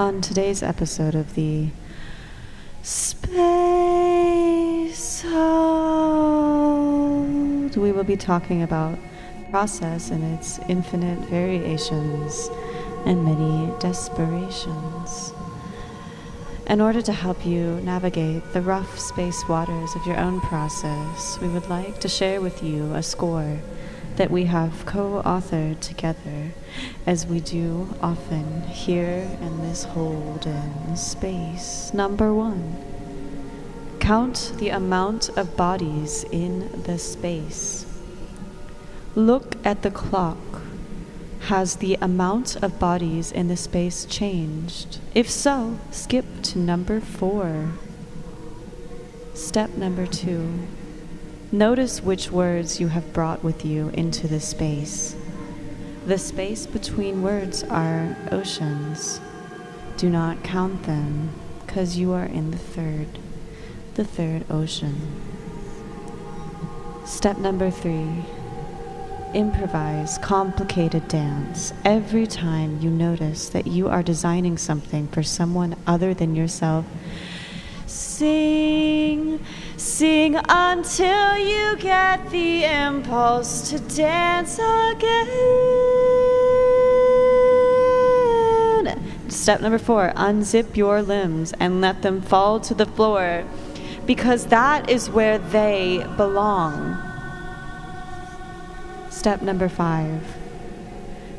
On today's episode of the Space Hold, we will be talking about process and its infinite variations and many desperations. In order to help you navigate the rough space waters of your own process, we would like to share with you a score that we have co authored together, as we do often here in this holden space. Number one count the amount of bodies in the space. Look at the clock. Has the amount of bodies in the space changed? If so, skip to number four. Step number two. Notice which words you have brought with you into the space. The space between words are oceans. Do not count them, because you are in the third, the third ocean. Step number three improvise complicated dance every time you notice that you are designing something for someone other than yourself. Sing, sing until you get the impulse to dance again. Step number four unzip your limbs and let them fall to the floor because that is where they belong. Step number five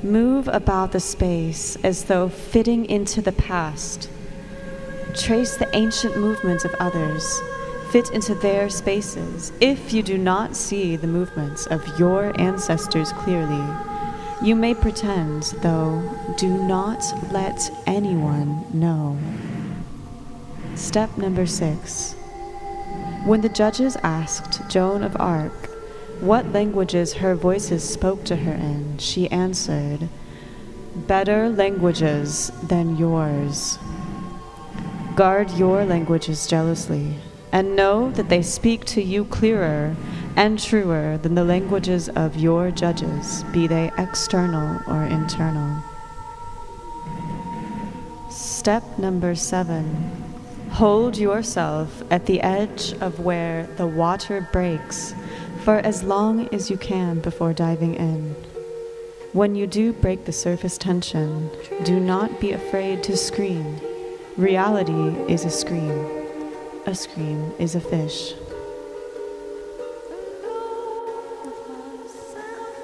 move about the space as though fitting into the past. Trace the ancient movements of others, fit into their spaces. If you do not see the movements of your ancestors clearly, you may pretend, though do not let anyone know. Step number six. When the judges asked Joan of Arc what languages her voices spoke to her in, she answered, Better languages than yours. Guard your languages jealously, and know that they speak to you clearer and truer than the languages of your judges, be they external or internal. Step number seven. Hold yourself at the edge of where the water breaks for as long as you can before diving in. When you do break the surface tension, do not be afraid to scream. Reality is a scream. A scream is a fish.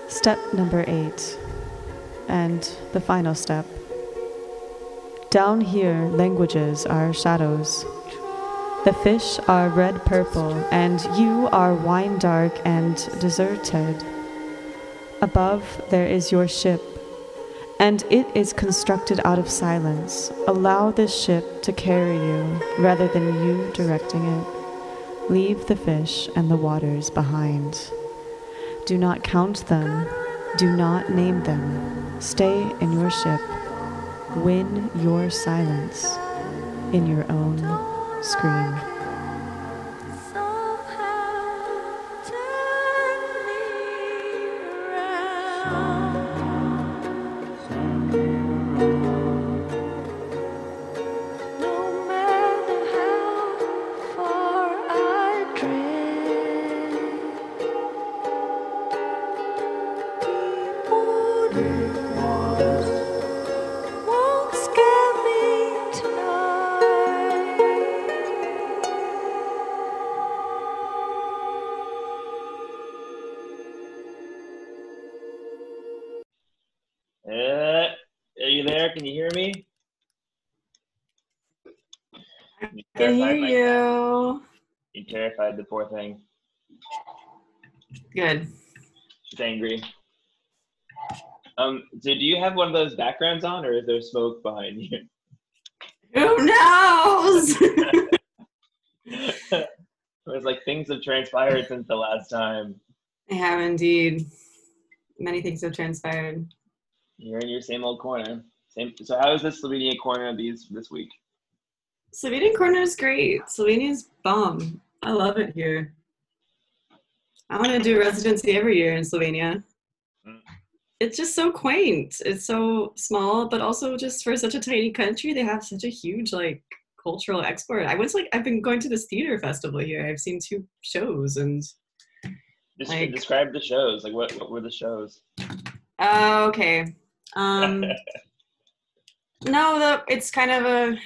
Step number eight, and the final step. Down here, languages are shadows. The fish are red purple, and you are wine dark and deserted. Above there is your ship, and it is constructed out of silence. Allow this ship to carry you rather than you directing it. Leave the fish and the waters behind. Do not count them, do not name them. Stay in your ship. Win your silence in your own scream. Terrified the poor thing. Good. She's angry. Um, so do you have one of those backgrounds on, or is there smoke behind you? Who knows? it was like things have transpired since the last time. I have indeed. Many things have transpired. You're in your same old corner. Same. So how is this Slovenia corner these this week? Slovenian corner is great. Slovenia's bomb. I love it here. I want to do residency every year in Slovenia. it's just so quaint. It's so small, but also just for such a tiny country, they have such a huge like cultural export. I was like, I've been going to this theater festival here. I've seen two shows, and Just Like- describe the shows. Like what, what were the shows? oh, okay. Um, no, the it's kind of a,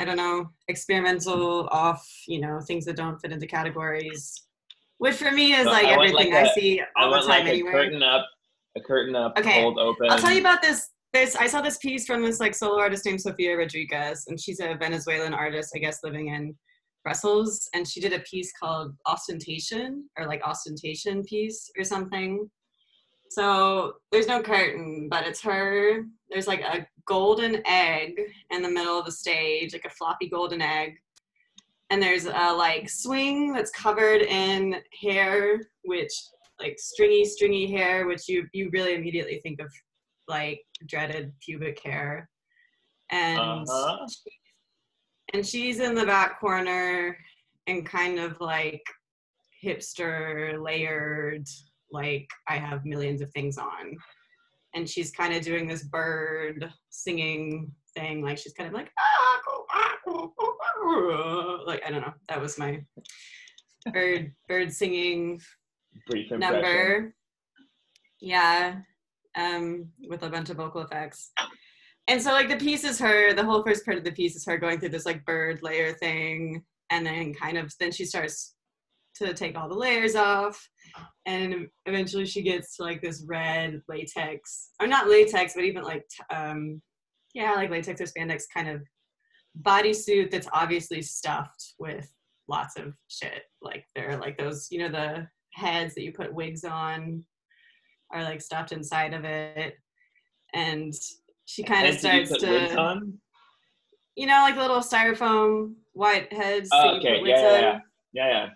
I don't know, experimental off. You know, things that don't fit into categories. Which for me is So like I everything like, I see I all the time like anywhere. a curtain up, a curtain up, Okay, cold open. I'll tell you about this. This I saw this piece from this like solo artist named Sofia Rodriguez, and she's a Venezuelan artist, I guess, living in Brussels. And she did a piece called Ostentation, or like Ostentation piece or something. So there's no curtain, but it's her. There's like a golden egg in the middle of the stage, like a floppy golden egg. And there's a like swing that's covered in hair, which like stringy, stringy hair, which you you really immediately think of like dreaded pubic hair. And Uh-huh. and she's in the back corner and kind of like hipster layered like i have millions of things on and she's kind of doing this bird singing thing like she's kind of like like i don't know that was my bird bird singing Brief impression. number. Yeah, um, with a bunch of vocal effects. And so, like, the piece is her. The whole first part of the piece is her going through this like bird layer thing, and then kind of then she starts to take all the layers off, and eventually she gets to like this red latex, or not latex, but even like t- um, yeah, like latex or spandex kind of bodysuit that's obviously stuffed with lots of shit. Like there are like those, you know, the heads that you put wigs on are like stuffed inside of it. And she kind of Heads that you starts to, you know, like little styrofoam white heads. Oh, okay. Yeah, yeah, yeah. Yeah, yeah.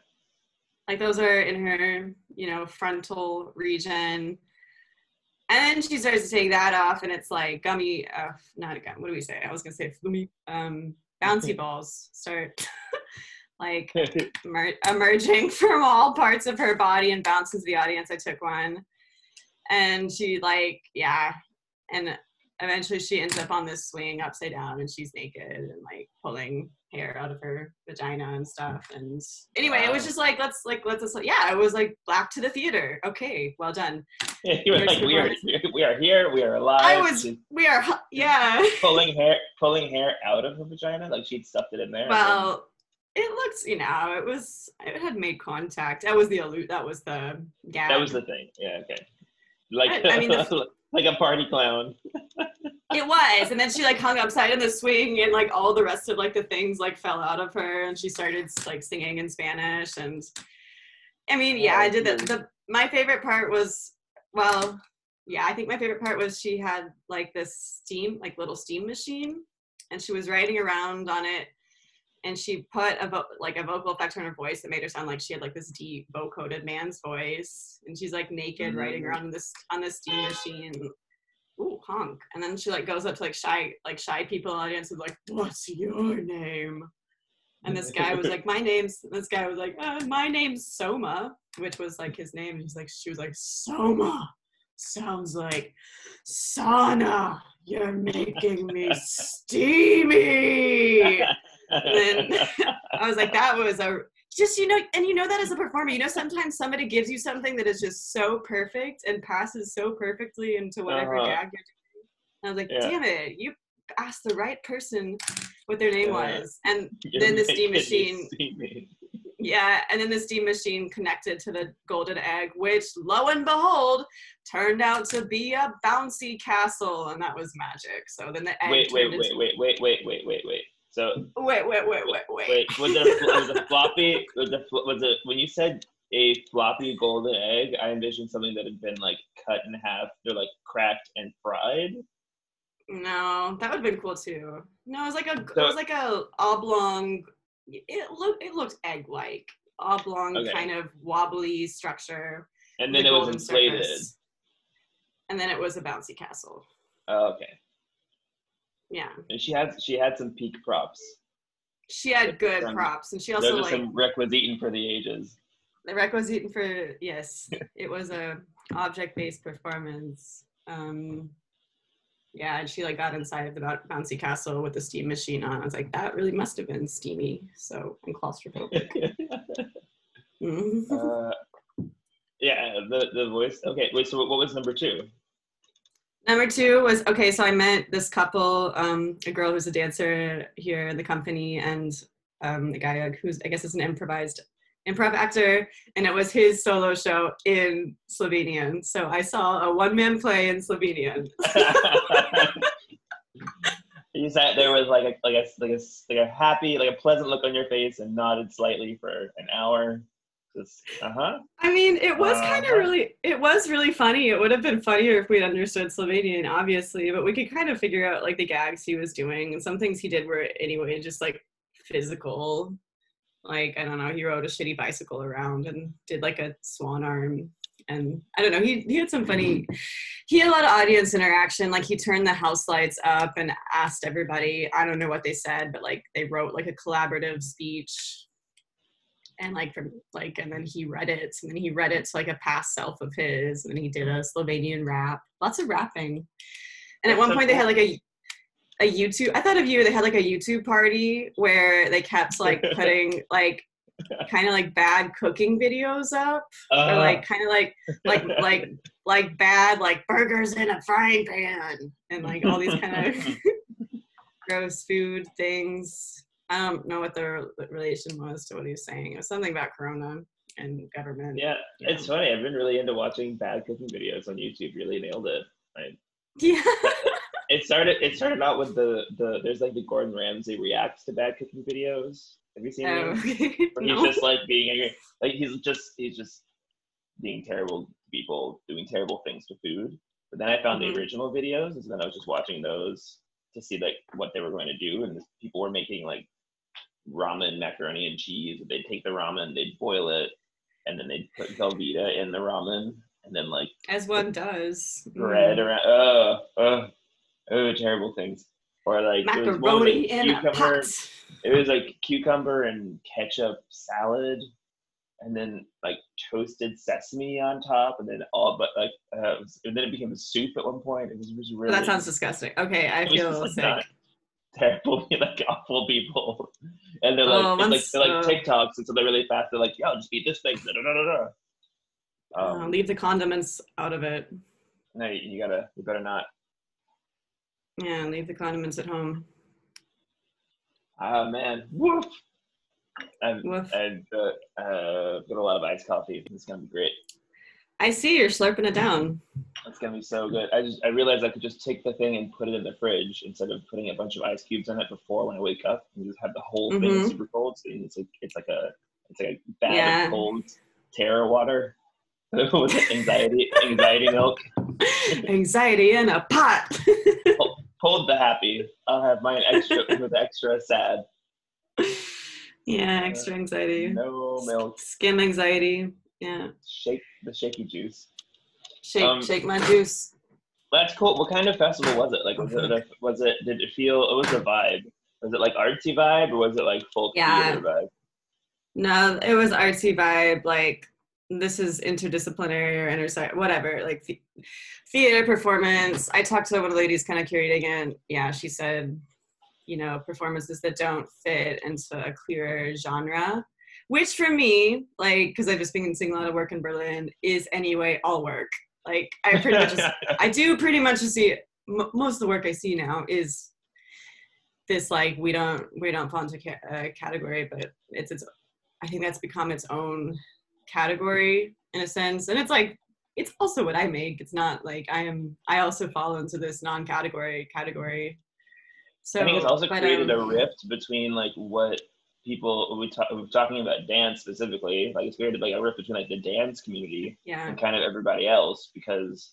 Like those are in her, you know, frontal region. And then she starts to take that off, and it's like gummy, uh, not a gum. What do we say? I was gonna say gummy, um, bouncy balls start like emer- emerging from all parts of her body and bounces the audience. I took one, and she like yeah, and eventually she ends up on this swing upside down, and she's naked and like pulling hair out of her vagina and stuff. And anyway, it was just like let's like let's us yeah, it was like back to the theater. Okay, well done. you were Here's like, we are, we are here, we are alive. I was She's we are yeah. pulling hair, pulling hair out of her vagina, like she'd stuffed it in there. and Well, it looks, you know, it was, it had made contact. That was the allude. That was the gag. that was the thing. Yeah, okay. Like, I- I mean, the- like a party clown. It was, and then she like hung upside in the swing, and like all the rest of like the things like fell out of her, and she started like singing in Spanish. And I mean, yeah, I did the, the. My favorite part was, well, yeah, I think my favorite part was she had like this steam, like little steam machine, and she was riding around on it, and she put a vo- like a vocal effect on her voice that made her sound like she had like this deep vocoded man's voice, and she's like naked riding Mhm. around this on this steam machine. Ooh honk. And then she like goes up to like shy like shy people in the audience and like what's your name? And this guy was like my name's this guy was like uh, my name's soma which was like his name. And he's like she was like soma sounds like sauna you're making me steamy then I was like, that was a just you know, and you know that as a performer, you know, sometimes somebody gives you something that is just so perfect and passes so perfectly into whatever Uh-huh. gag you're doing. And I was like, Yeah. damn it, you asked the right person what their name Yeah. was, and You're then the steam machine, yeah, and then the steam machine connected to the golden egg, which lo and behold turned out to be a bouncy castle, and that was magic. So then the egg Wait, wait, wait, wait, wait, wait, wait, wait, wait. So wait, wait, wait, wait, wait. wait, was it a, was floppy? Was it was it when you said a floppy golden egg? I envisioned something that had been like cut in half, They're like cracked and fried. No, that would have been cool too. No, it was like a it was like a oblong. It looked it looked egg like oblong Okay. kind of wobbly structure. And then a it was inflated. surface. And then it was a bouncy castle. Oh, okay. Yeah, And she had she had some peak props. she had good Some- props, and she also like some requisiting for the ages. the requisite for yes, it was a object based performance. Um, yeah, and she like got inside of the bouncy castle with the steam machine on. I was like, that really must have been steamy. So and claustrophobic. Mhm. uh, yeah, the the voice. Okay, wait. So what was number two? Number two was okay. So I met this couple, um, a girl who's a dancer here in the company, and um, a guy who's I guess is an improvised improv actor, and it was his solo show in Slovenian. So I saw a one man play in Slovenian. you sat there with like a like a like a like a happy like a pleasant look on your face and nodded slightly for an hour. Just uh huh. I mean, it was kind of Uh-huh. really, it was really funny. It would have been funnier if we'd understood Slovenian, obviously, but we could kind of figure out like the gags he was doing. And some things he did were, anyway, just like physical. Like, I don't know, he rode a shitty bicycle around and did like a swan arm. And I don't know, he, he had some funny, he had a lot of audience interaction. Like, he turned the house lights up and asked everybody, I don't know what they said, but like they wrote like a collaborative speech and like from like and then he read it and then he read it to like a past self of his and then he did a Slovenian rap lots of rapping. And at one point they had like a a YouTube I thought of you they had like a YouTube party where they kept like putting like kind of like bad cooking videos up or Uh, like kind of like like like like bad like burgers in a frying pan and like all these kind of gross food things. I don't know what the relation was to what he was saying. It was something about Corona and government. yeah, you it's funny. I've been really into watching bad cooking videos on YouTube. Really nailed it. Yeah. It started. It started out with the the. There's like the Gordon Ramsay reacts to bad cooking videos. Have you seen Oh, okay. Where he's just like being angry. Like he's just he's just being terrible to people, doing terrible things to food. But then I found Mhm. the original videos, and so then I was just watching those to see like what they were going to do. And people were making like ramen, macaroni and cheese. They'd take the ramen, they'd boil it, and then they'd put Velveeta in the ramen, and then like As one does. bread Mm. around. Oh, oh, oh, terrible things. Or like there was Macaroni like, cucumber. It was like cucumber and ketchup salad, and then like toasted sesame on top, and then all but like uh, it was- and then it became a soup at one point. It was, it was Well, really that sounds disgusting. Okay, I feel sick. terrible, like awful people, and they're like Oh, it's like they're like TikToks, and so they're really fast. They're like, yo, just eat this thing. Da, da. Uh, Um, leave the condiments out of it. no, you, you gotta, you better not. Yeah, leave the condiments at home. Ah man, woof. I've, Woof. I've uh, uh, got a lot of iced coffee. It's gonna be great. I see you're slurping it down. It's gonna be so good. I just I realized I could just take the thing and put it in the fridge instead of putting a bunch of ice cubes in it before when I wake up and just have the whole thing Mhm. super cold. So it's like it's like a it's like a bag Yeah. of cold terror water with anxiety anxiety milk. Anxiety in a pot. Hold the happy. I'll have mine extra with extra sad. yeah, extra anxiety. No milk. Skim anxiety. Yeah. Shake the shaky juice. Shake, Um, shake my juice. That's cool. What kind of festival was it? Like, was it, a, was it? Did it feel? It was a vibe. Was it like artsy vibe, or was it like folk Yeah. theater vibe? No, it was artsy vibe. Like this is interdisciplinary or intersect, whatever. Like the, theater performance. I talked to one of the ladies kind of curating it. Yeah, she said, you know, performances that don't fit into a clearer genre. Which for me, like, because I've just been seeing a lot of work in Berlin, is anyway all work. Like I pretty much just I do pretty much just see m- most of the work I see now is this like we don't we don't fall into ca- a category, but it's its. I think that's become its own category in a sense, and it's like it's also what I make. It's not like I am. I also fall into this non-category category. So I think it's also but, created um, a rift between like what people we talk, we're talking about dance specifically. Like it's created like a rift between like the dance community Yeah, and kind of everybody else because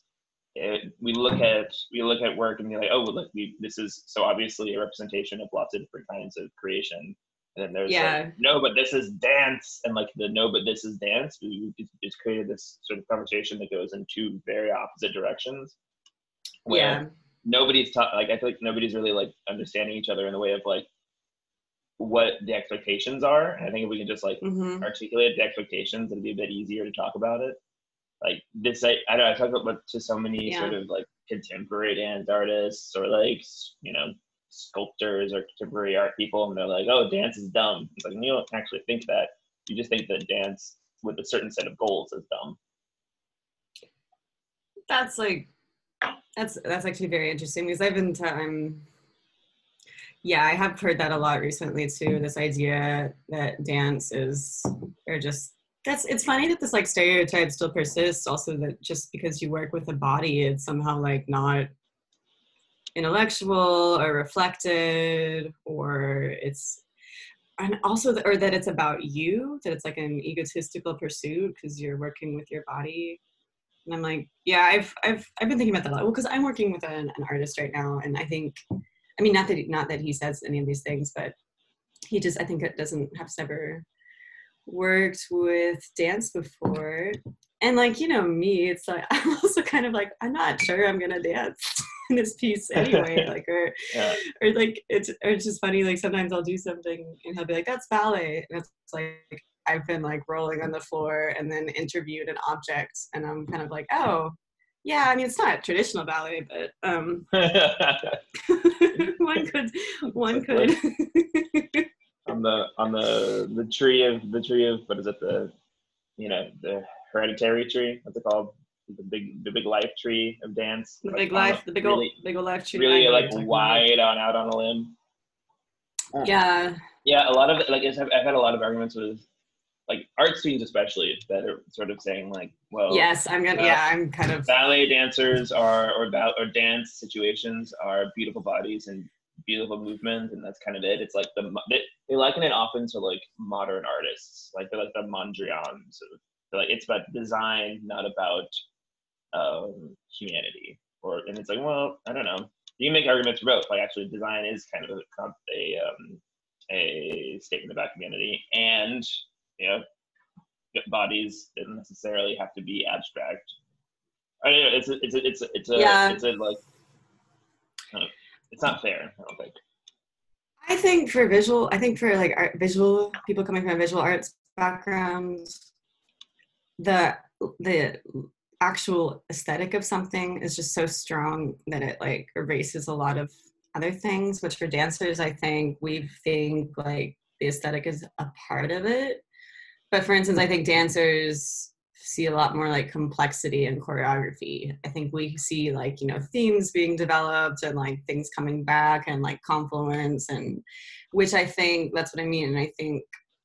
it, we look at we look at work and be like, oh, well, look, we, this is so obviously a representation of lots of different kinds of creation. And then there's Yeah. like, no, but this is dance, and like the no, but this is dance. We, it's, it's created this sort of conversation that goes in two very opposite directions. Where yeah, nobody's ta- like I feel like nobody's really like understanding each other in the way of like what the expectations are. And I think if we can just like hmm articulate the expectations, it'd be a bit easier to talk about it. like this I, I don't know, I talk about to so many Yeah. sort of like contemporary dance artists or like you know sculptors or contemporary art people and they're like oh dance is dumb it's like you don't actually think that you just think that dance with a certain set of goals is dumb that's like that's that's actually very interesting because I've been yeah I have heard that a lot recently too this idea that dance is or just that's it's funny that this like stereotype still persists also that just because you work with a body it's somehow like not intellectual or reflected or it's and also the, or that it's about you that it's like an egotistical pursuit because you're working with your body and I'm like, yeah, I've I've I've been thinking about that a lot. Well, because I'm working with an, an artist right now, and I think, I mean, not that he, not that he says any of these things, but he just I think it doesn't have never worked with dance before, and like you know me, it's like I'm also kind of like I'm not sure I'm gonna dance in this piece anyway, like or yeah. or like it's or it's just funny like sometimes i'll do something and he'll be like that's ballet. And it's like i've been like rolling on the floor and then interviewed an object and i'm kind of like oh yeah i mean it's not a traditional ballet but um one could one could. on the on the the tree of the tree of what is it the you know the hereditary tree what's it called? The big the big life tree of dance? The Like, big on a life the big old big old life tree I really like you're about. wide on out on a limb. Yeah. Yeah a lot of it like I've, I've had a lot of arguments with like art students especially that are sort of saying like well yes i'm gonna uh, yeah i'm kind of ballet dancers are or bal- or dance situations are beautiful bodies and beautiful movement and that's kind of it. It's like the they, they liken it often to like modern artists. Like they're like the mondrians of, they're like it's about design not about um humanity. Or and it's like well i don't know. You can make arguments for both. Like actually design is kind of a, a um a statement about humanity and you know bodies don't necessarily have to be abstract I know, it's a, it's a, it's a, it's a, Yeah. it's a like, know, it's not fair. I don't think. I think for visual, I think for like art, visual people coming from a visual arts background, the the actual aesthetic of something is just so strong that it like erases a lot of other things. Which for dancers, I think we think like the aesthetic is a part of it. But for instance, I think dancers see a lot more like complexity in choreography. I think we see like, you know, themes being developed and like things coming back and like confluence and which I think that's what I mean. And I think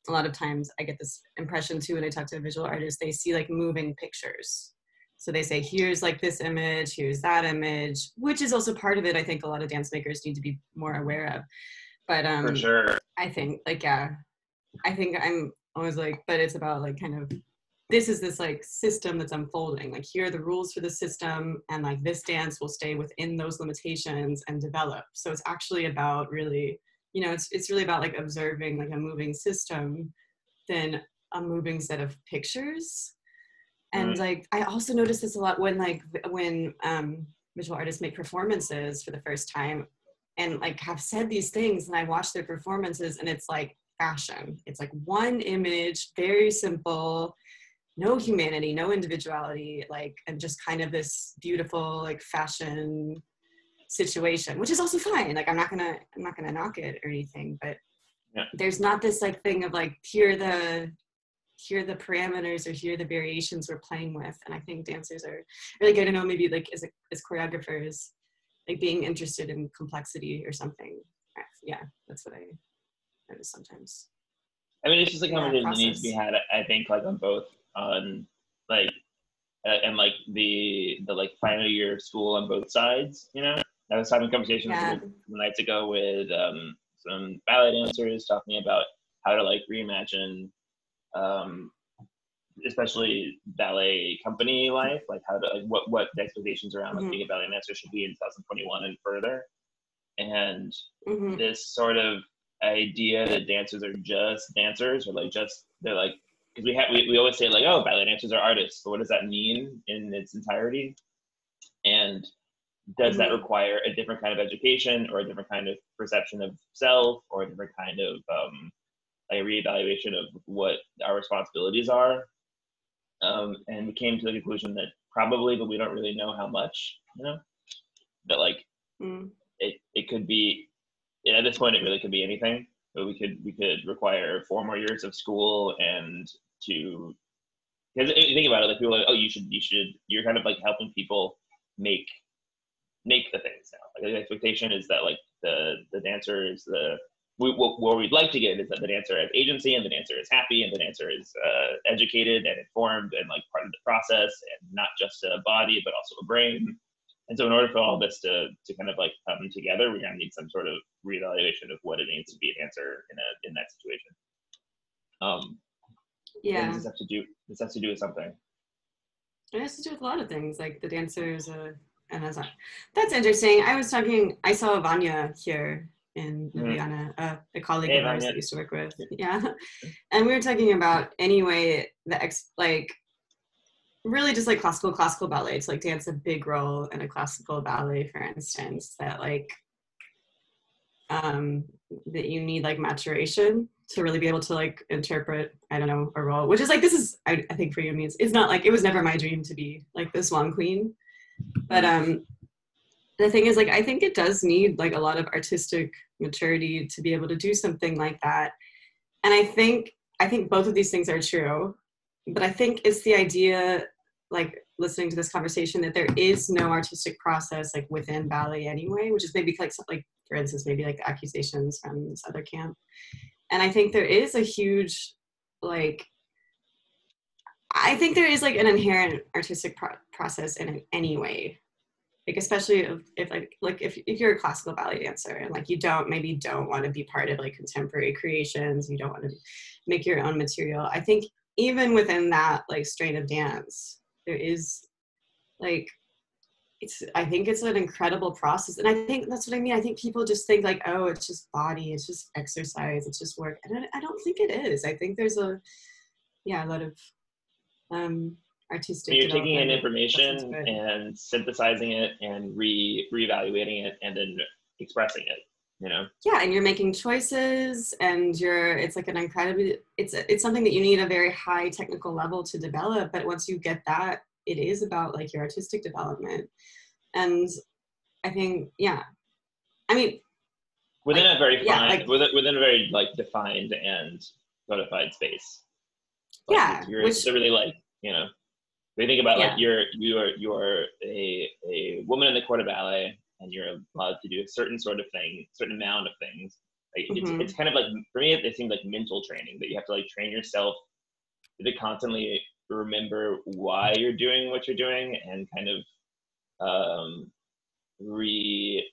a lot of times I get this impression too when I talk to a visual artists, they see like moving pictures. So they say, here's like this image, here's that image, which is also part of it. I think a lot of dance makers need to be more aware of. But um, For sure. I think like yeah, I think I'm always like, but it's about like kind of this is this like system that's unfolding. Like here are the rules for the system, and like this dance will stay within those limitations and develop. So it's actually about really, you know, it's it's really about like observing like a moving system, than a moving set of pictures. And Mm. like I also notice this a lot when like when um, visual artists make performances for the first time and like have said these things and I watch their performances and it's like fashion. It's like one image, very simple, no humanity, no individuality, like and just kind of this beautiful like fashion situation, which is also fine. Like I'm not gonna I'm not gonna knock it or anything, but Yeah. there's not this like thing of like here the here the parameters or here the variations we're playing with. And I think dancers are really good to know maybe like as a, as choreographers, like being interested in complexity or something. Yeah, that's what I notice sometimes. I mean, it's just a conversation that needs to be had. I think like on both on like uh, and like the the like final year of school on both sides. You know, I was having conversations Yeah. a couple nights ago with um, some ballet dancers talking about how to like reimagine, um, especially ballet company life, like how to like what what the expectations around like Mhm. being a ballet dancer should be in 2021 and further. And hmm this sort of idea that dancers are just dancers or like just they're like because we have we, we always say like oh ballet dancers are artists but what does that mean in its entirety and does that Mhm. require a different kind of education or a different kind of perception of self or a different kind of um, like reevaluation of what our responsibilities are um, and we came to the conclusion that probably, but we don't really know how much. You know, that like Mm. it it could be at this point it really could be anything. But we could we could require four more years of school and to because think about it, like people are like, oh, you should you should you're kind of like helping people make make the things now. Like the expectation is that like the the dancer is the we, what, what we'd like to get is that the dancer has agency and the dancer is happy and the dancer is uh, educated and informed and like part of the process and not just a body but also a brain. And so in order for all this to to kind of like come together, we're gonna need some sort of reevaluation of what it means to be a dancer in a in that situation. Um, Yeah. this has to do this has to do with something. It has to do with a lot of things, like the dancers. Uh, and that's that's interesting. I was talking. I saw Vanya here in Mhm. Uh, a colleague Hey, of ours Vanya. that used to work with. Yeah, and we were talking about anyway the ex like really just like classical classical ballet to like dance a big role in a classical ballet, for instance. That like um that you need like maturation to really be able to like interpret i don't know a role which is like this is i, I think for you means it's not like it was never my dream to be like the swan queen but um the thing is like i think it does need like a lot of artistic maturity to be able to do something like that and i think i think both of these things are true but i think it's the idea like listening to this conversation that there is no artistic process like within ballet anyway which is maybe like like for instance maybe like accusations from this other camp. And i think there is a huge like i think there is like an inherent artistic pro- process in it anyway. Like especially if, if like like if, if you're a classical ballet dancer and like you don't maybe don't want to be part of like contemporary creations you don't want to make your own material i think even within that like strain of dance there is like it's i think it's an incredible process and i think that's what i mean i think people just think like oh it's just body it's just exercise it's just work and i, I don't think it is i think there's a yeah a lot of um artistic you're taking in information and synthesizing it and re reevaluating it and then expressing it you know? Yeah and you're making choices and you're it's like an incredibly it's it's something that you need a very high technical level to develop but once you get that it is about like your artistic development. And i think yeah. I mean within a very yeah, fine like- within, within a very like defined and codified space. Like, Yeah, you're which- really like you know you think about Yeah. like you're you're you're a a woman in the corps de ballet and you're allowed to do a certain sort of thing certain amount of things like Mhm. it's, it's kind of like for me it, it seems like mental training that you have to like train yourself to constantly remember why you're doing what you're doing and kind of um re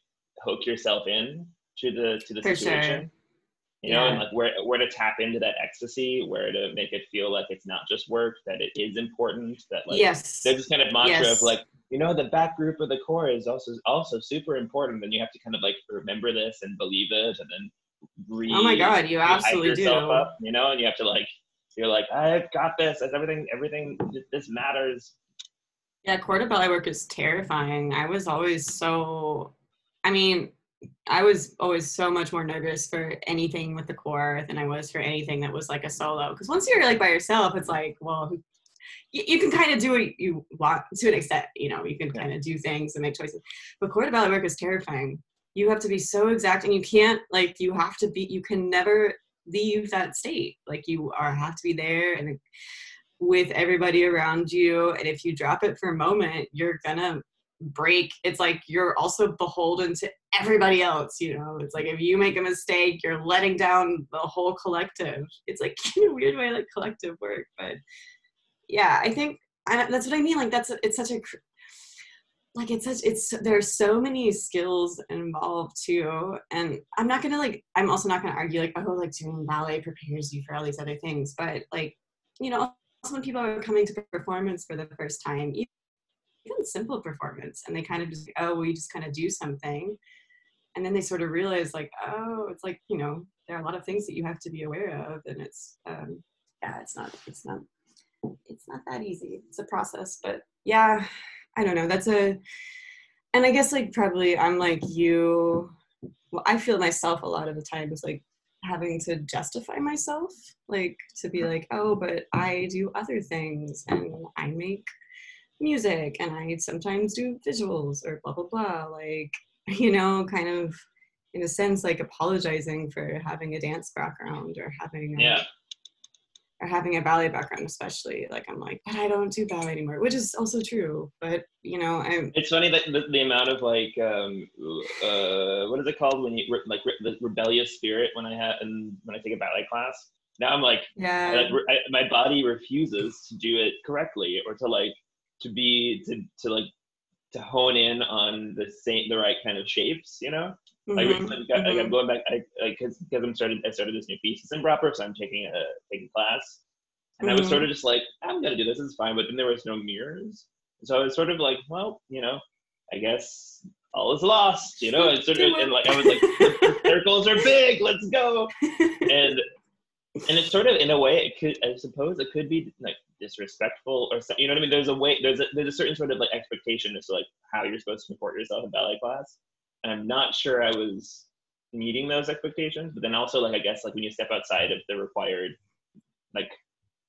hook yourself in to the to the For situation sure. You know and like where where to tap into that ecstasy where to make it feel like it's not just work that it is important that like yes there's this kind of mantra Yes. of like you know the back group of the corps is also also super important and you have to kind of like remember this and believe it and then re oh my god you absolutely do up you know and you have to like you're like i've got this as everything everything this matters Yeah, corps de ballet work is terrifying. I was always so, I mean, I was always so much more nervous for anything with the corps than I was for anything that was like a solo. Because once you're like by yourself, it's like, well, you, you can kind of do what you want to an extent. You know, you can Yeah. kind of do things and make choices. But corps de ballet work is terrifying. You have to be so exact, and you can't like you have to be. You can never leave that state. Like you are have to be there and with everybody around you and if you drop it for a moment you're gonna break it's like you're also beholden to everybody else you know? It's like if you make a mistake you're letting down the whole collective. It's like in a weird way like collective work but yeah i think I, that's what i mean like that's it's such a like it's such it's there are so many skills involved too and i'm not gonna like i'm also not gonna argue like oh like doing ballet prepares you for all these other things but like you know also when people are coming to performance for the first time even simple performance and they kind of just oh we just kind of do something. And then they sort of realize like oh it's like you know there are a lot of things that you have to be aware of and it's um yeah it's not it's not it's not that easy. It's a process. But yeah i don't know. That's a and i guess like probably i'm like you well i feel myself a lot of the times like having to justify myself, like to be like, oh, but I do other things and I make music and I sometimes do visuals or blah blah blah. Like, you know, kind of in a sense like apologizing for having a dance background or having a, Yeah. or having a ballet background especially like i'm like but i don't do ballet anymore which is also true but you know i'm It's funny that the, the amount of like um uh what is it called when you re- like re- the rebellious spirit when I had and when I take a ballet class. Now I'm like yeah re- I, my body refuses to do it correctly or to like to be to to like to hone in on the same the right kind of shapes. You know. Like, Mhm, recently, like, I- like, I'm mhm. going back, I like because because I'm started I started this new thesis in proper, so I'm taking a taking class, and I was Mhm. sort of just like I'm gonna do this, it's fine, but then there was no mirrors, so I was sort of like, well, you know, I guess all is lost, you know, and sort of and like I was like, circles are big, let's go, and and it's sort of in a way it could I suppose it could be like disrespectful or something, you know what I mean? There's a way there's a there's a certain sort of like expectation as to like how you're supposed to comport yourself in ballet class and I'm not sure I was meeting those expectations. But then also, like I guess, like when you step outside of the required, like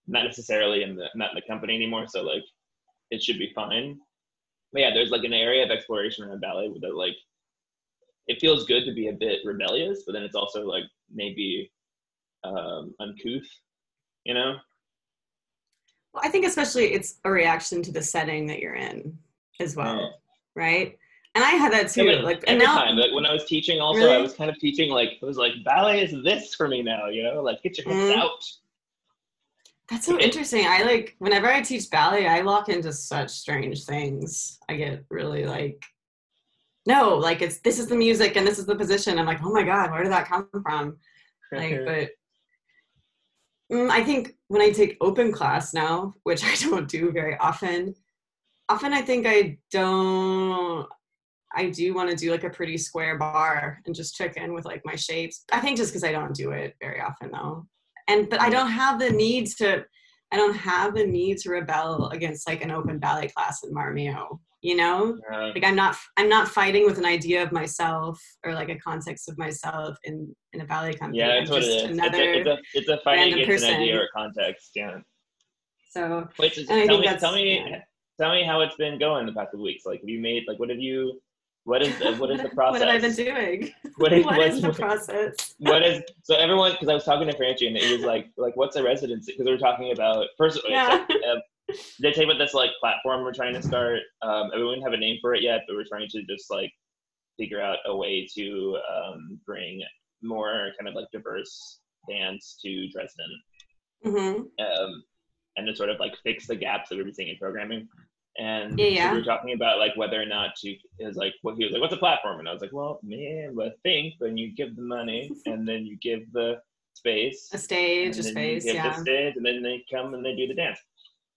not necessarily in the not in the company anymore, so like it should be fine. But yeah, there's like an area of exploration around ballet that like it feels good to be a bit rebellious, but then it's also like maybe um, uncouth, you know? well, i think especially it's a reaction to the setting that you're in as well Yeah. right and i had that too Yeah, like every now time, like when I was teaching, also I was kind of teaching like it was like ballet is this for me now, you know, like get your hips Mhm. out. That's so interesting. I like whenever I teach ballet, I lock into such strange things. I get really like, no, like it's this is the music and this is the position. I'm like, oh my god, where did that come from? Like, but mm, Mm, I think when I take open class now, which I don't do very often, often I think I don't. I do want to do like a pretty square bar and just check in with like my shapes. I think just because I don't do it very often though. And but I don't have the need to I don't have the need to rebel against like an open ballet class in Malmö. You know? Uh, Like I'm not I'm not fighting with an idea of myself or like a context of myself in in a ballet company. yeah, I'm that's what it just is. Another it's, a, it's a it's a fighting against an idea person. or context. Yeah. so Wait, so tell me, tell me, yeah. tell me how it's been going the past couple weeks. Like, have you made like what have you? What is the, what is the process? what have I been doing? What is, what is the process? what is so everyone because I was talking to Franchi and he was like like what's a residency because we were talking about first Yeah. uh, they tell you about this like platform we're trying to start. Um we wouldn't have a name for it yet but we're trying to just like figure out a way to um bring more kind of like diverse dance to Dresden. Hmm um and to sort of like fix the gaps that we were seeing in programming. And Yeah, so we were talking about like whether or not to is like what he was like what's a platform? And I was like well man I think when you give the money and then you give the space A stage, a and then you space, give yeah. the stage and then they come and they do the dance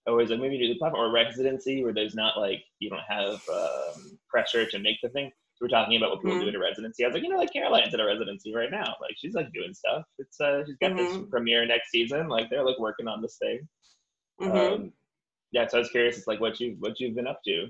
or is it maybe do the platform or residency where there's not like you don't have um, pressure to make the thing so we're talking about what people Mhm. do in a residency I was like you know like Caroline's in a residency right now like she's like doing stuff it's uh she's got this Mhm. premiere next season like they're like working on this thing hmm um, yeah, so I was curious. It's like what you what you've been up to.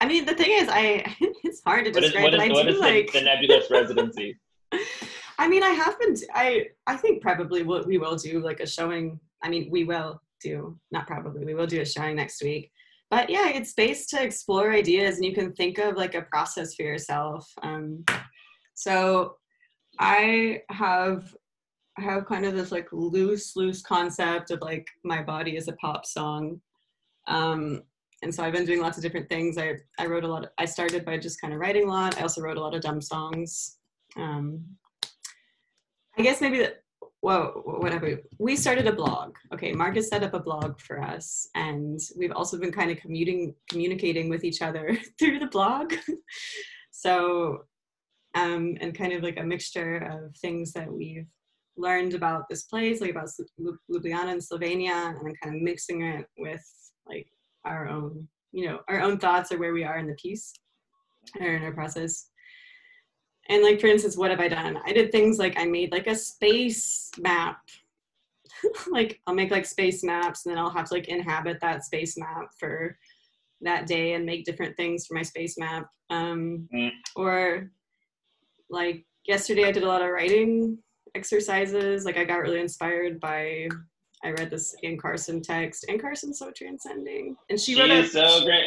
I mean, the thing is, I it's hard to What is describe, what is, but I what do is like. the, the nebulous residency? I mean, I have been. I I think probably what we will do like a showing. I mean, we will do not probably. We will do a showing next week. But yeah, it's space to explore ideas, and you can think of like a process for yourself. Um, so I have I have kind of this like loose, loose concept of like my body is a pop song. Um, and so I've been doing lots of different things. I, I wrote a lot. Of, I started by just kind of writing a lot. I also wrote a lot of dumb songs. Um, I guess maybe that. Well, whatever. We started a blog. Okay, Mark has set up a blog for us, and we've also been kind of commuting, communicating with each other through the blog. so, um, and kind of like a mixture of things that we've learned about this place, like about Ljubljana and Slovenia, and then kind of mixing it with like our own, you know, our own thoughts or where we are in the piece or in our process. And like for instance, what have I done? I did things like I made like a space map. like I'll make like space maps and then I'll have to like inhabit that space map for that day and make different things for my space map. Um, Mm. Or like yesterday I did a lot of writing exercises. Like I got really inspired by. I read this Anne Carson text. Anne Carson's so transcending, and she, She wrote a, so great.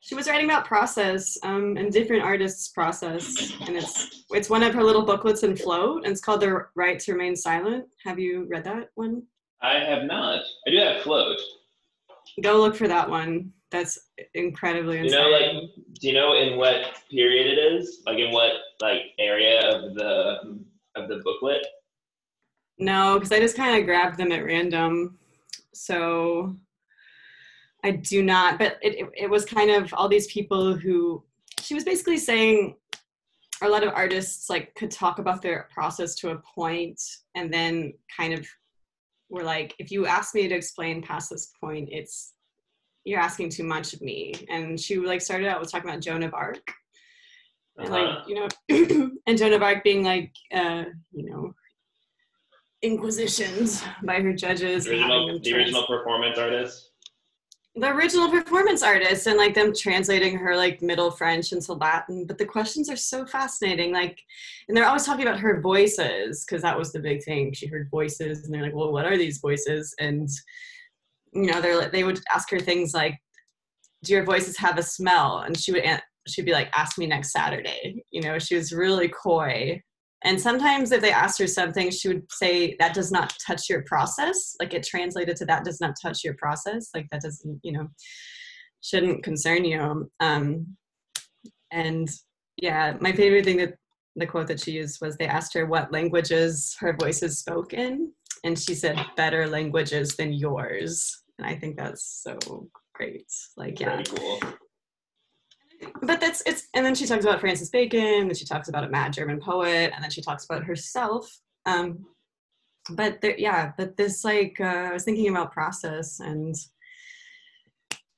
She was writing about process um, and different artists' process, and it's it's one of her little booklets in Float, and it's called "The Right to Remain Silent." Have you read that one? I have not. I do have float. Go look for that one. That's incredibly inspiring. You know, like, do you know in what period it is? Like, in what like area of the of the booklet? No, because I just kind of grabbed them at random. So I do not, but it, it, it was kind of all these people who she was basically saying a lot of artists like could talk about their process to a point and then kind of were like, if you ask me to explain past this point, it's you're asking too much of me. And she like started out with talking about Joan of Arc. And Uh-huh. like, you know, and Joan of Arc being like, uh, you know, inquisitioned by her judges. The original, the original performance artist. The original performance artist and like them translating her like middle french into latin but the questions are so fascinating like and they're always talking about her voices because that was the big thing. She heard voices and they're like well what are these voices? And you know they're they would ask her things like do your voices have a smell? And she would she'd be like ask me next saturday you know she was really coy and sometimes if they asked her something she would say that does not touch your process. Like it translated to that does not touch your process. Like that doesn't you know shouldn't concern you. Um and yeah my favorite thing that the quote that she used was they asked her what languages her voices spoke in and she said better languages than yours. And i think that's so great. Like yeah. Cool. But that's it's and then she talks about francis bacon and she talks about a mad german poet and then she talks about herself. Um but there yeah but this like uh, i was thinking about process and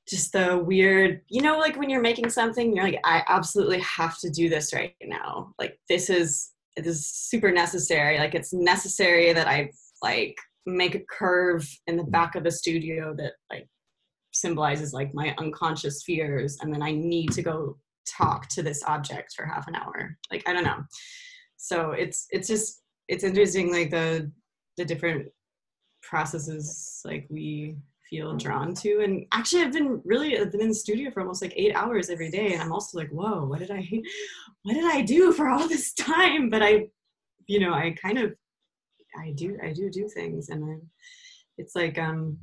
just the weird you know like when you're making something you're like i absolutely have to do this right now. Like this is it is super necessary. Like it's necessary that i like make a curve in the back of the studio that like symbolizes like my unconscious fears and then i need to go talk to this object for half an hour. Like i don't know. So it's it's just it's interesting like the the different processes like we feel drawn to. And actually i've been really i've been in the studio for almost like eight hours every day and i'm also like whoa what did i what did i do for all this time? But i you know i kind of i do i do do things and i it's like um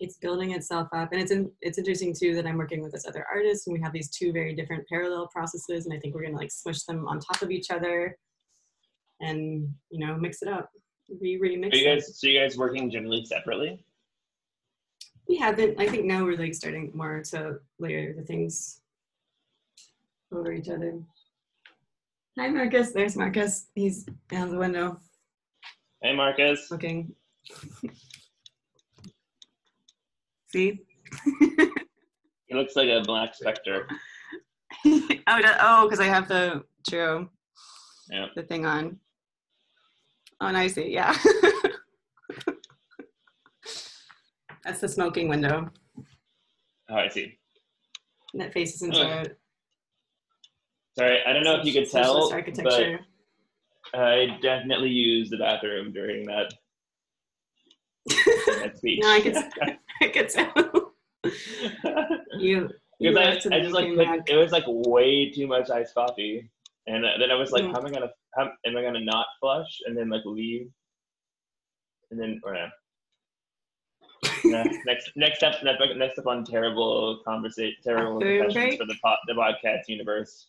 it's building itself up and it's in, it's interesting too that i'm working with this other artist and we have these two very different parallel processes and i think we're going to like smush them on top of each other and you know mix it up re remix Are you it. guys? So you guys working generally separately? we haven't i think now we're like starting more to layer the things over each other hi marcus there's marcus he's down the window Hey, Marcus. looking see He looks like a black specter. oh oh because i have the true Yeah. the thing on oh now I see yeah that's the smoking window Oh, I see. and that faces into Oh. Sorry, I don't know if you could tell, architecture but I definitely used the bathroom during that, that speech. no i could i could tell you because I, I just like came put, back. it was like way too much iced coffee, and uh, then I was like, Mm. how am I gonna, how am I gonna not flush and then like leave, and then or. Nah, next next up next, next up on terrible conversation terrible confessions break? for the pot the podcast universe.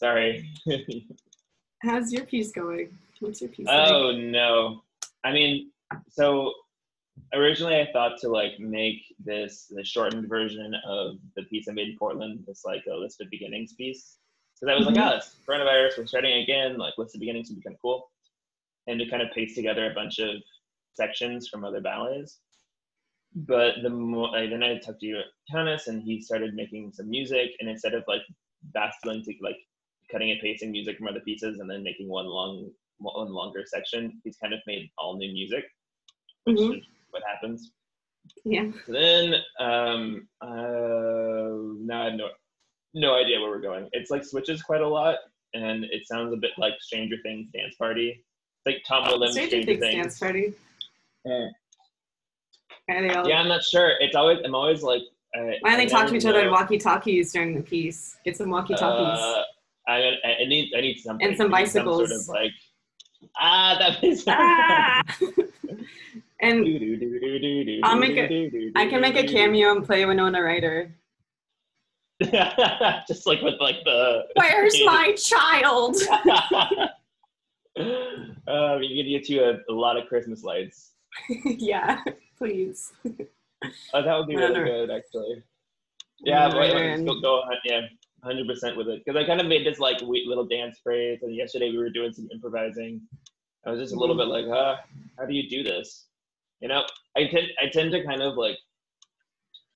Sorry. how's your piece going what's your piece like? oh no. I mean, so originally I thought to like make this the shortened version of the piece I made in Portland, this like a list of beginnings piece. Because I was Mhm. like, oh, it's coronavirus, we're starting again, like list of beginnings would be kind of cool. And to kind of paste together a bunch of sections from other ballets. But the more, then I talked to Jonas and he started making some music and instead of like battling to like cutting and pasting music from other pieces and then making one long one longer section, he's kind of made all new music, which Mhm. is what happens. yeah then um uh now I have no no idea where we're going. It's like switches quite a lot and it sounds a bit like Stranger Things dance party. It's like Tom Williams Stranger Stranger Things dance party. All, Yeah, I'm not sure. It's always I'm always like. I, Why don't they talk to each other in walkie talkies during the piece? Get some walkie talkies. Uh, I, I need I need something. And some I need sort bicycles. of like ah that is. ah! and I'll make a- I can make a cameo and play Winona Ryder. Just like with like the. Where's my child? um, you can get you a, a lot of Christmas lights. yeah, please. Oh, that would be really good, actually. Yeah, Ryder go, go on, yeah, hundred percent with it. Because I kind of made this like little dance phrase, and yesterday we were doing some improvising. I was just a little Mhm. bit like, huh, how do you do this? You know, I tend I tend to kind of like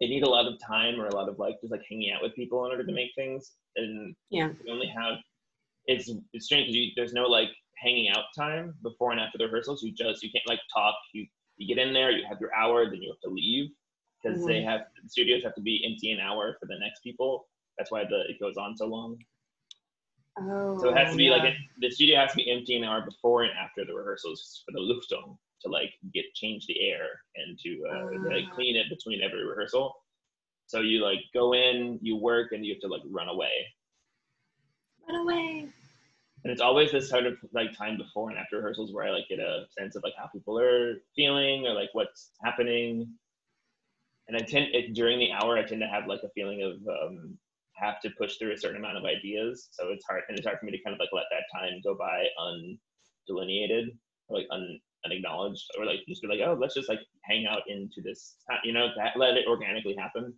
I need a lot of time or a lot of like just like hanging out with people in order to make things, and Yeah. we only have it's it's strange because there's no like hanging out time before and after the rehearsals. You just you can't like talk. You you get in there, you have your hour, then you have to leave because they mm-hmm. have the studios have to be empty an hour for the next people. That's why the it goes on so long. Oh. So it has to be like oh, yeah. it, the studio has to be empty an hour before and after the rehearsals for the Lüftung to like get change the air and to uh, like Ah. clean it between every rehearsal. So you like go in, you work, and you have to like run away. Run away. And it's always this sort of like time before and after rehearsals where I like get a sense of like how people are feeling or like what's happening. And I tend it, during the hour I tend to have like a feeling of um, have to push through a certain amount of ideas. So it's hard and it's hard for me to kind of like let that time go by undelineated like un, unacknowledged or like just be like oh let's just like hang out into this you know that, let it organically happen.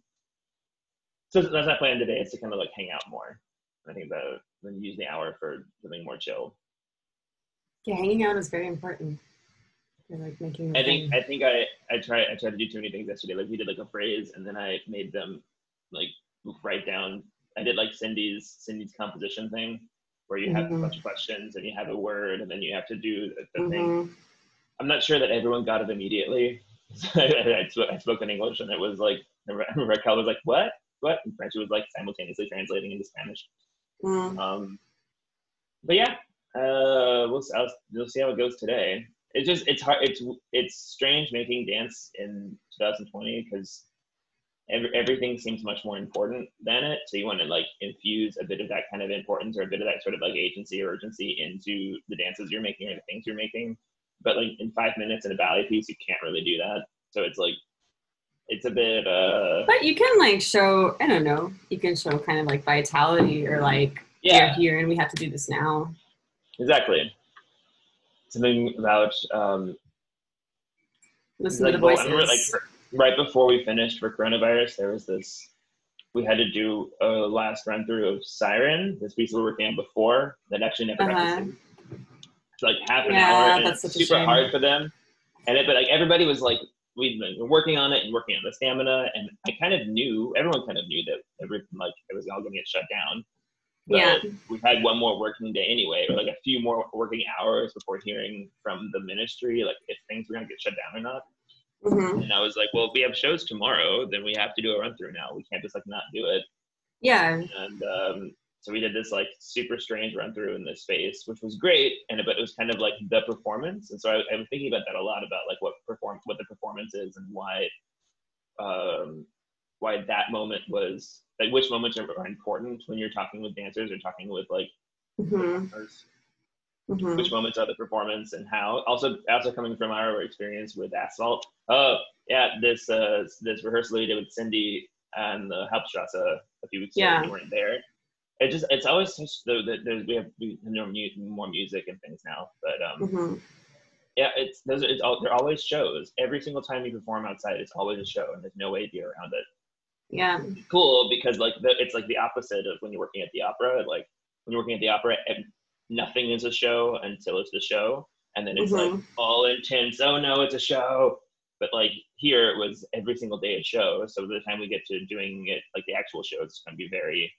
So that's my plan today is to kind of like hang out more. I think that then use the hour for something more chill. Yeah, hanging out is very important. You're like making. I think. I think I I tried I tried to do too many things yesterday. Like we did like a phrase and then I made them like write down. I did like Cindy's Cindy's composition thing where you have Mhm. a bunch of questions and you have a word and then you have to do the, the thing. Mhm. I'm not sure that everyone got it immediately. I, spoke, I spoke in English and it was like Raquel was like what what and French was like simultaneously translating into Spanish. Mm. Um, but yeah, uh, we'll, I'll, we'll see how it goes today. It's just it's hard. It's it's strange making dance in 2020 because every, everything seems much more important than it. So you want to like infuse a bit of that kind of importance or a bit of that sort of like agency or urgency into the dances you're making or the things you're making. But like in five minutes in a ballet piece, you can't really do that. So it's like it's a bit. uh But you can like show. I don't know. You can show kind of like vitality or like Yeah, we're here and we have to do this now. exactly. Something about um, Listen like, to the well, voices. remember, like right before we finished for coronavirus, there was this. We had to do a last run through of Siren, this piece we were working on before that actually never got Uh-huh. to see. It's like half an Yeah, hour, and that's it's super shame. hard for them. And it, but like everybody was like, we've been working on it and working on the stamina, and I kind of knew, everyone kind of knew that every like it was all going to get shut down. But Yeah. we had one more working day anyway, or like a few more working hours before hearing from the ministry, like if things were going to get shut down or not. Mhm. And I was like, well, if we have shows tomorrow, then we have to do a run through now. We can't just like not do it. Yeah. And um, so we did this like super strange run through in this space, which was great. And but it was kind of like the performance. And so I, I was thinking about that a lot about like what perform what the performance is and why um, why that moment was like which moments are, are important when you're talking with dancers or talking with like Mhm. Mhm. which moments are the performance and how also also coming from our experience with asphalt oh yeah this uh this rehearsal we did with cindy and the Hauptstrasse a few weeks Yeah. ago we weren't there it just it's always such the, the there's we have we know more music and things now but um Mhm. yeah it's those it's all they're always shows every single time you perform outside it's always a show and there's no way to be around it Yeah. cool because like the, it's like the opposite of when you're working at the opera. Like when you're working at the opera, nothing is a show until it's the show, and then it's like mm-hmm. all intense. Oh no, it's a show. But like here, it was every single day a show. So by the time we get to doing it, like the actual show, it's going to be very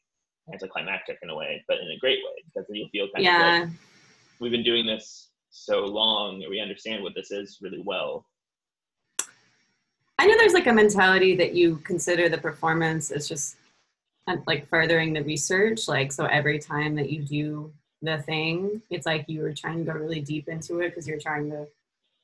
anticlimactic in a way, but in a great way because then you'll feel kind of like we've been doing this so long, we understand what this is really well. I know there's like a mentality that you consider the performance as just like furthering the research. Like, so every time that you do the thing. It's like you were trying to go really deep into it because you're trying to,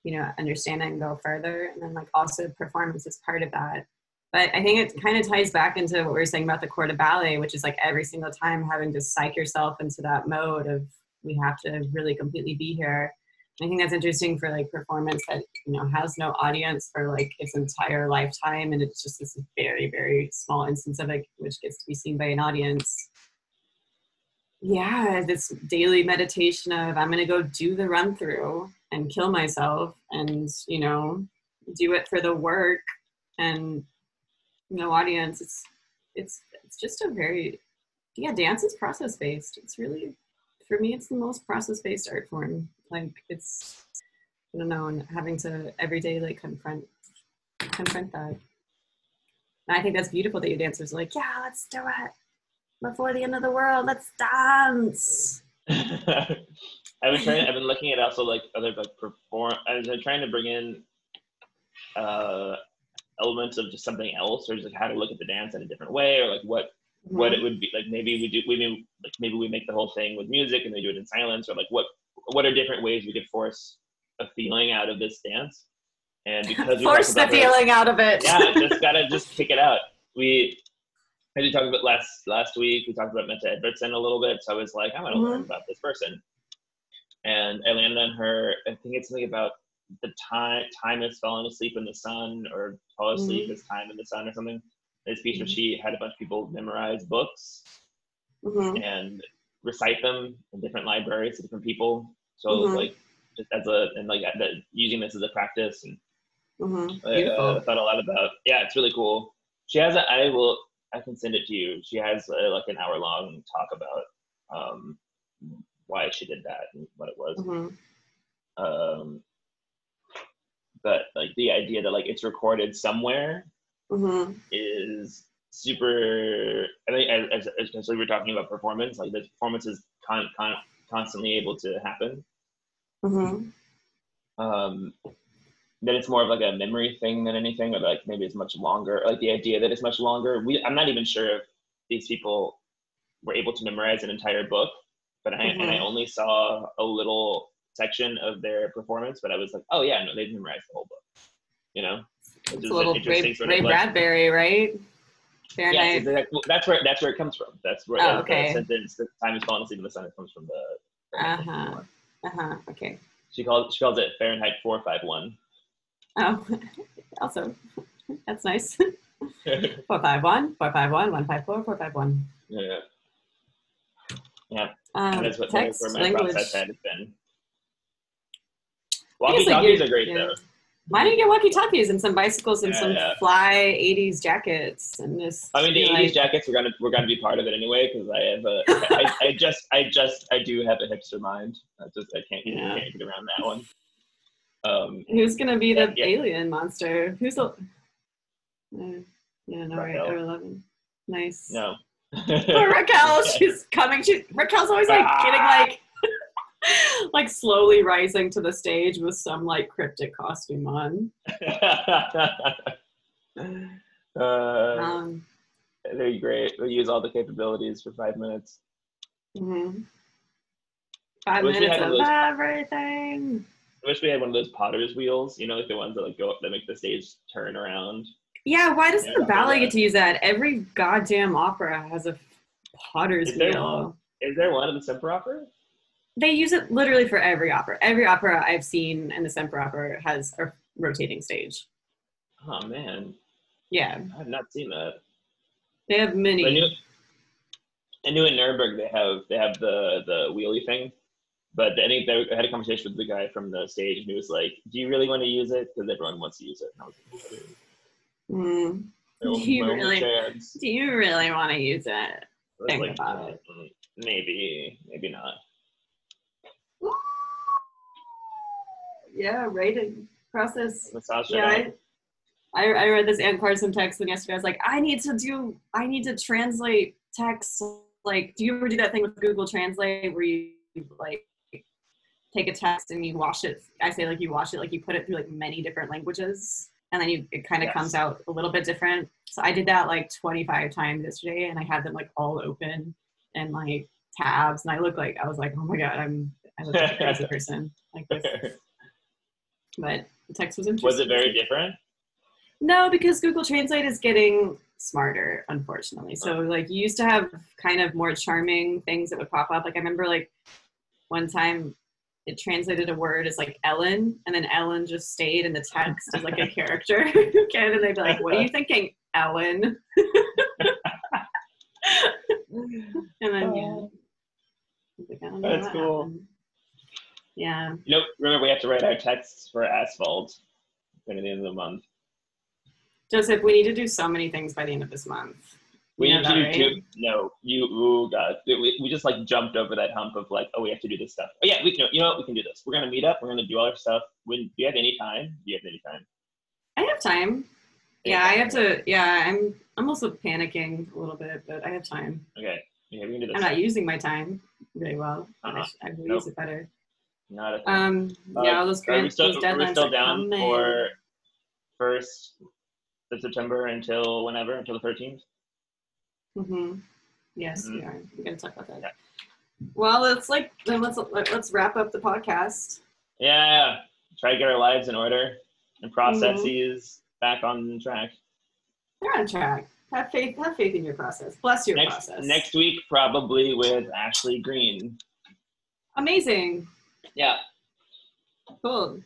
you know, understand it and go further. And then like also performance is part of that. But I think it kind of ties back into what we were saying about the corps de ballet, which is like every single time having to psych yourself into that mode of we have to really completely be here. I think that's interesting for like performance that you know has no audience for like its entire lifetime, and it's just this very very small instance of it which gets to be seen by an audience. Yeah, this daily meditation of I'm gonna go do the run through and kill myself, and you know do it for the work and no audience. It's it's it's just a very yeah dance is process based. It's really for me it's the most process based art form like it's i don't know and having to every day like confront confront that and i think that's beautiful that your dancers are like yeah let's do it before the end of the world let's dance I've been trying. I've been looking at also like other like perform. I've been trying to bring in uh, elements of just something else, or just like how to look at the dance in a different way, or like what what it would be like. Maybe we do. We may, like maybe we make the whole thing with music and they do it in silence, or like what what are different ways we could force a feeling out of this dance? And because we force the feeling out of it yeah, just gotta just kick it out. We as we talked about last last week, we talked about Mette Edvardsen a little bit. So I was like, I want to learn Mhm. about this person, and I landed on her. I think it's something about the time time is falling asleep in the sun or fall asleep is time in the sun or something. This piece where she had a bunch of people memorize books Mhm. and recite them in different libraries to different people. So Mhm. like just as a and like that, using this as a practice and Mhm. I uh, thought a lot about. Yeah, it's really cool. She has. A, I will. I can send it to you. She has uh like an hour long talk about um, why she did that and what it was. Mhm. Um, but like the idea that like it's recorded somewhere Mhm. is super. I think as, as especially we're talking about performance, like the performance is con, con, constantly able to happen. Mhm. um, then it's more of like a memory thing than anything, or like maybe it's much longer. Like the idea that it's much longer. We I'm not even sure if these people were able to memorize an entire book, but I and I Mhm. only saw a little section of their performance, but I was like, oh yeah, no, they've memorized the whole book. You know, It's a little Ray, sort Ray of, like- Bradbury, right? Yes, Fahrenheit. exactly. Well, that's where that's where it comes from. That's where Oh, okay. sentence "the time is falling asleep in the sun" it comes from the. Uh-huh. Uh huh. Okay. She calls she calls it Fahrenheit four five one. Oh, also, that's nice. Four five one, four five one, one five four, four five one. Yeah. Um, And that's what text, my language. process had been. Walkie guess, like, talkies you're- great yeah. though. Why don't you get walkie talkies and some bicycles and Yeah, some yeah. fly '80s jackets and this? I mean, the you '80s like- jackets were gonna we're gonna be part of it anyway because I have a I, I just I just I do have a hipster mind. I just I can't, Yeah. I can't get around that one. Um, Who's gonna be the Yeah, alien monster? Who's the? Yeah, no, right. Raquel. Or eleven. Nice. no. Raquel, she's coming. She Raquel's always like getting Ah. like, like slowly rising to the stage with some like cryptic costume on. uh, Um, they're great. They use all the capabilities for five minutes. mhm. Five minutes of everything. I wish we had one of those Potter's wheels. You know, like the ones that like go up that make the stage turn around. Yeah, why doesn't the ballet get to use that? Every goddamn opera has a Potter's Is there- wheel. Is there one in the Semper Opera? They use it literally for every opera. Every opera I've seen in the Semper Opera has a rotating stage. Oh man, Yeah, I have not seen that. they have many. I knew, I knew in Nuremberg they have they have the the wheelie thing, but I think they, I had a conversation with the guy from the stage and he was like, "Do you really want to use it? Because everyone wants to use it." And I was like, Mm. Do you really- Do you really want to use it? Think like, about it. "Mm, Maybe, maybe not. Yeah, writing process. Massage Yeah, I, I, I read this Anne Carson text and yesterday I was like, I need to do, I need to translate text. Like, do you ever do that thing with Google Translate where you like take a text and you wash it? I say like you wash it, like you put it through like many different languages and then you it kind of Yes. comes out a little bit different. So I did that like 25 times yesterday and I had them like all open and like tabs, and I look like I was like, oh my god, I'm I look like a crazy person like this. But the text was interesting. Was it very different? No, because Google Translate is getting smarter, unfortunately. So oh. like you used to have kind of more charming things that would pop up. Like I remember like one time it translated a word as like Ellen, and then Ellen just stayed in the text as like a character. Again, and they'd be like, "What are you thinking, Ellen?" and then yeah, oh. like, I don't know That's what cool. happened. Yeah. You know, remember we have to write our texts for asphalt by the end of the month. Joseph, we need to do so many things by the end of this month. We have to do. No, you. Oh god, we, we just like jumped over that hump of like, oh, we have to do this stuff. But yeah, we can. You know, what? we can do this. We're gonna meet up. We're gonna do all our stuff. When do you have any time? Do you have any time? I have time. Any yeah, time? I have to. Yeah, I'm. I'm also panicking a little bit, but I have time. Okay. Yeah, we can do this. I'm not using my time very well. Uh-huh. I, should, I nope. use it better. Not a thing. Um. Uh, yeah, all those grand. Are we still, are we still down for first of September until whenever until the 13th? Mm-hmm. Yes, mm-hmm. we are. We're going to talk about that. Yeah. Well, it's like then let's let's wrap up the podcast. Yeah, try to get our lives in order and processes mm-hmm. back on track. They're on track. Have faith. Have faith in your process. Bless your next, process. Next week, probably with Ashley Green. Amazing. Yeah. Cool.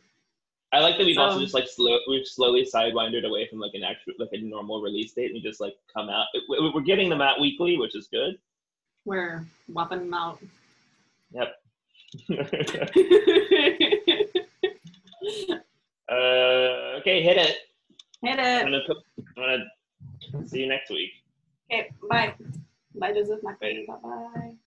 I like that we've also Um, just like slow we've slowly sidewindered away from like an actual like a normal release date and we just like come out. we- We're getting them out weekly, which is good. We're whopping them out. Yep. Hit uh, okay, hit it. I'm it. gonna put, I'm gonna see you next week. Okay, bye. Bye, Joseph. Bye. Bye. Bye.